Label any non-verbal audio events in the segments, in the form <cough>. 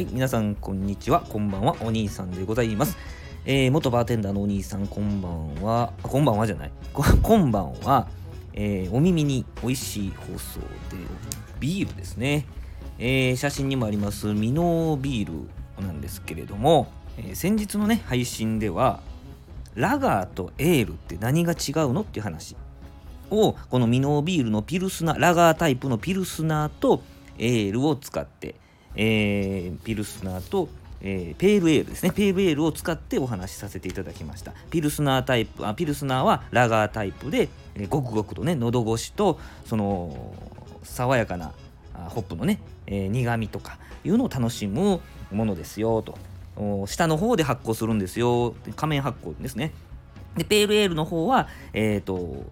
はい、皆さんこんにちは、こんばんは、お兄さんでございます。えー元バーテンダーのお兄さん、こんばんは、こんばんはじゃない、こ <laughs> んばんは、えーお耳に美味しい放送でビールですね。えー写真にもありますミノービールなんですけれども、え先日のね配信ではラガーとエールって何が違うのっていう話をこのミノービールのピルスナーラガータイプのピルスナーとエールを使って、えーピルスナーと、えーペールエールですね。ペールエールを使ってお話しさせていただきました。ピルスナータイプあピルスナーはラガータイプで、えーごくごくとね喉越しとその爽やかなあホップのね、えー苦味とかいうのを楽しむものですよと。下の方で発酵するんですよ。仮面発酵ですね。でペールエールの方は、えー、と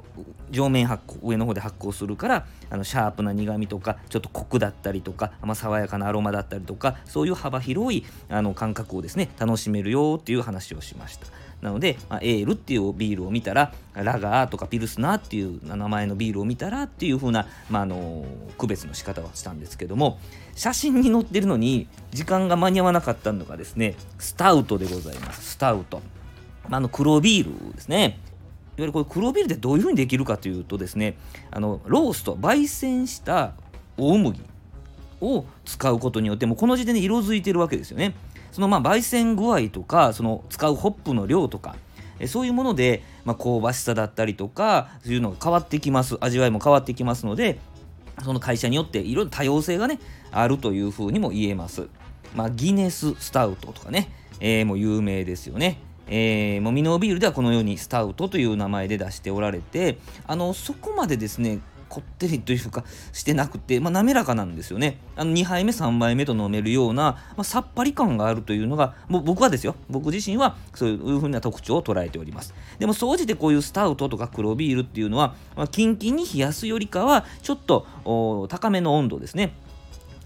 上面発酵上の方で発酵するからあのシャープな苦味とかちょっとコクだったりとか、まあ、爽やかなアロマだったりとかそういう幅広いあの感覚をですね楽しめるよっていう話をしました。なので、まあ、エールっていうビールを見たらラガーとかピルスナーっていう名前のビールを見たらっていう風な、まあ、あの区別の仕方をしたんですけども写真に載ってるのに時間が間に合わなかったのがですねスタウトでございます。スタウト。あの黒ビールですね。いわゆるこれ黒ビールってどういうふうにできるかというとですねあのロースト焙煎した大麦を使うことによってもこの時点で色づいてるわけですよね。そのまあ焙煎具合とかその使うホップの量とかえそういうもので、まあ、香ばしさだったりとかそういうのが変わってきます味わいも変わってきますのでその会社によっていろいろ多様性がねあるというふうにも言えます。まあ、ギネススタウトとかね、えーもう有名ですよね。えーもうミノービールではこのようにスタウトという名前で出しておられてあのそこまでですねこってりというかしてなくて、まあ、滑らかなんですよね。あの2杯目3杯目と飲めるような、まあ、さっぱり感があるというのが僕はですよ。僕自身はそういうふうな特徴を捉えております。でも総じてこういうスタウトとか黒ビールっていうのは、まあ、キンキンに冷やすよりかはちょっと高めの温度ですね。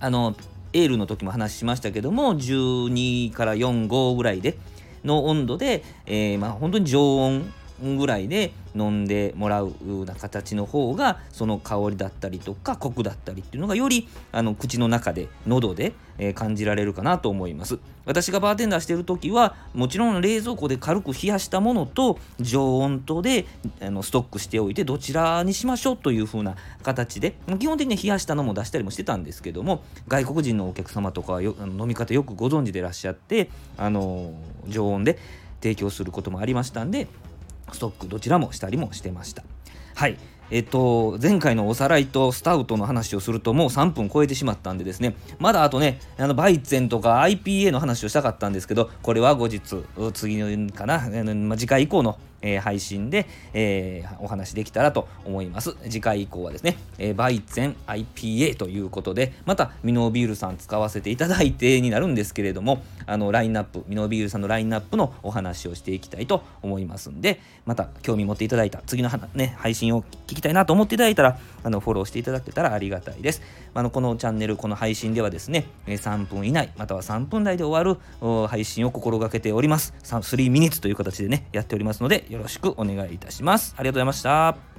あのエールの時も話しましたけども12から45ぐらいでの温度で、えーまあ、本当に常温ぐらいで飲んでもらうような形の方がその香りだったりとかコクだったりっていうのがよりあの口の中で喉で、えー感じられるかなと思います。私がバーテンダーしてる時はもちろん冷蔵庫で軽く冷やしたものと常温とであのストックしておいてどちらにしましょうという風な形で基本的に冷やしたのも出したりもしてたんですけども外国人のお客様とかよ飲み方よくご存知でいらっしゃってあの常温で提供することもありましたんでストックどちらもしたりもしてました。はい。えっと前回のおさらいとスタウトの話をするともう3分超えてしまったんでですね。まだあとねあのバイツェンとか IPA の話をしたかったんですけどこれは後日次のかなあのまあ次回以降のえー配信で、えーお話できたらと思います。次回以降はですね、えーバイツェン IPA ということでまたミノービールさん使わせていただいてになるんですけれどもあのラインナップミノービールさんのラインナップのお話をしていきたいと思いますんでまた興味持っていただいた次のね、配信を聞きたいなと思っていただいたらあのフォローしていただけたらありがたいです。あのこのチャンネルこの配信ではですね3分以内または3分台で終わる配信を心がけております。3 3ミニッツという形でねやっておりますのでよろしくお願いいたします。ありがとうございました。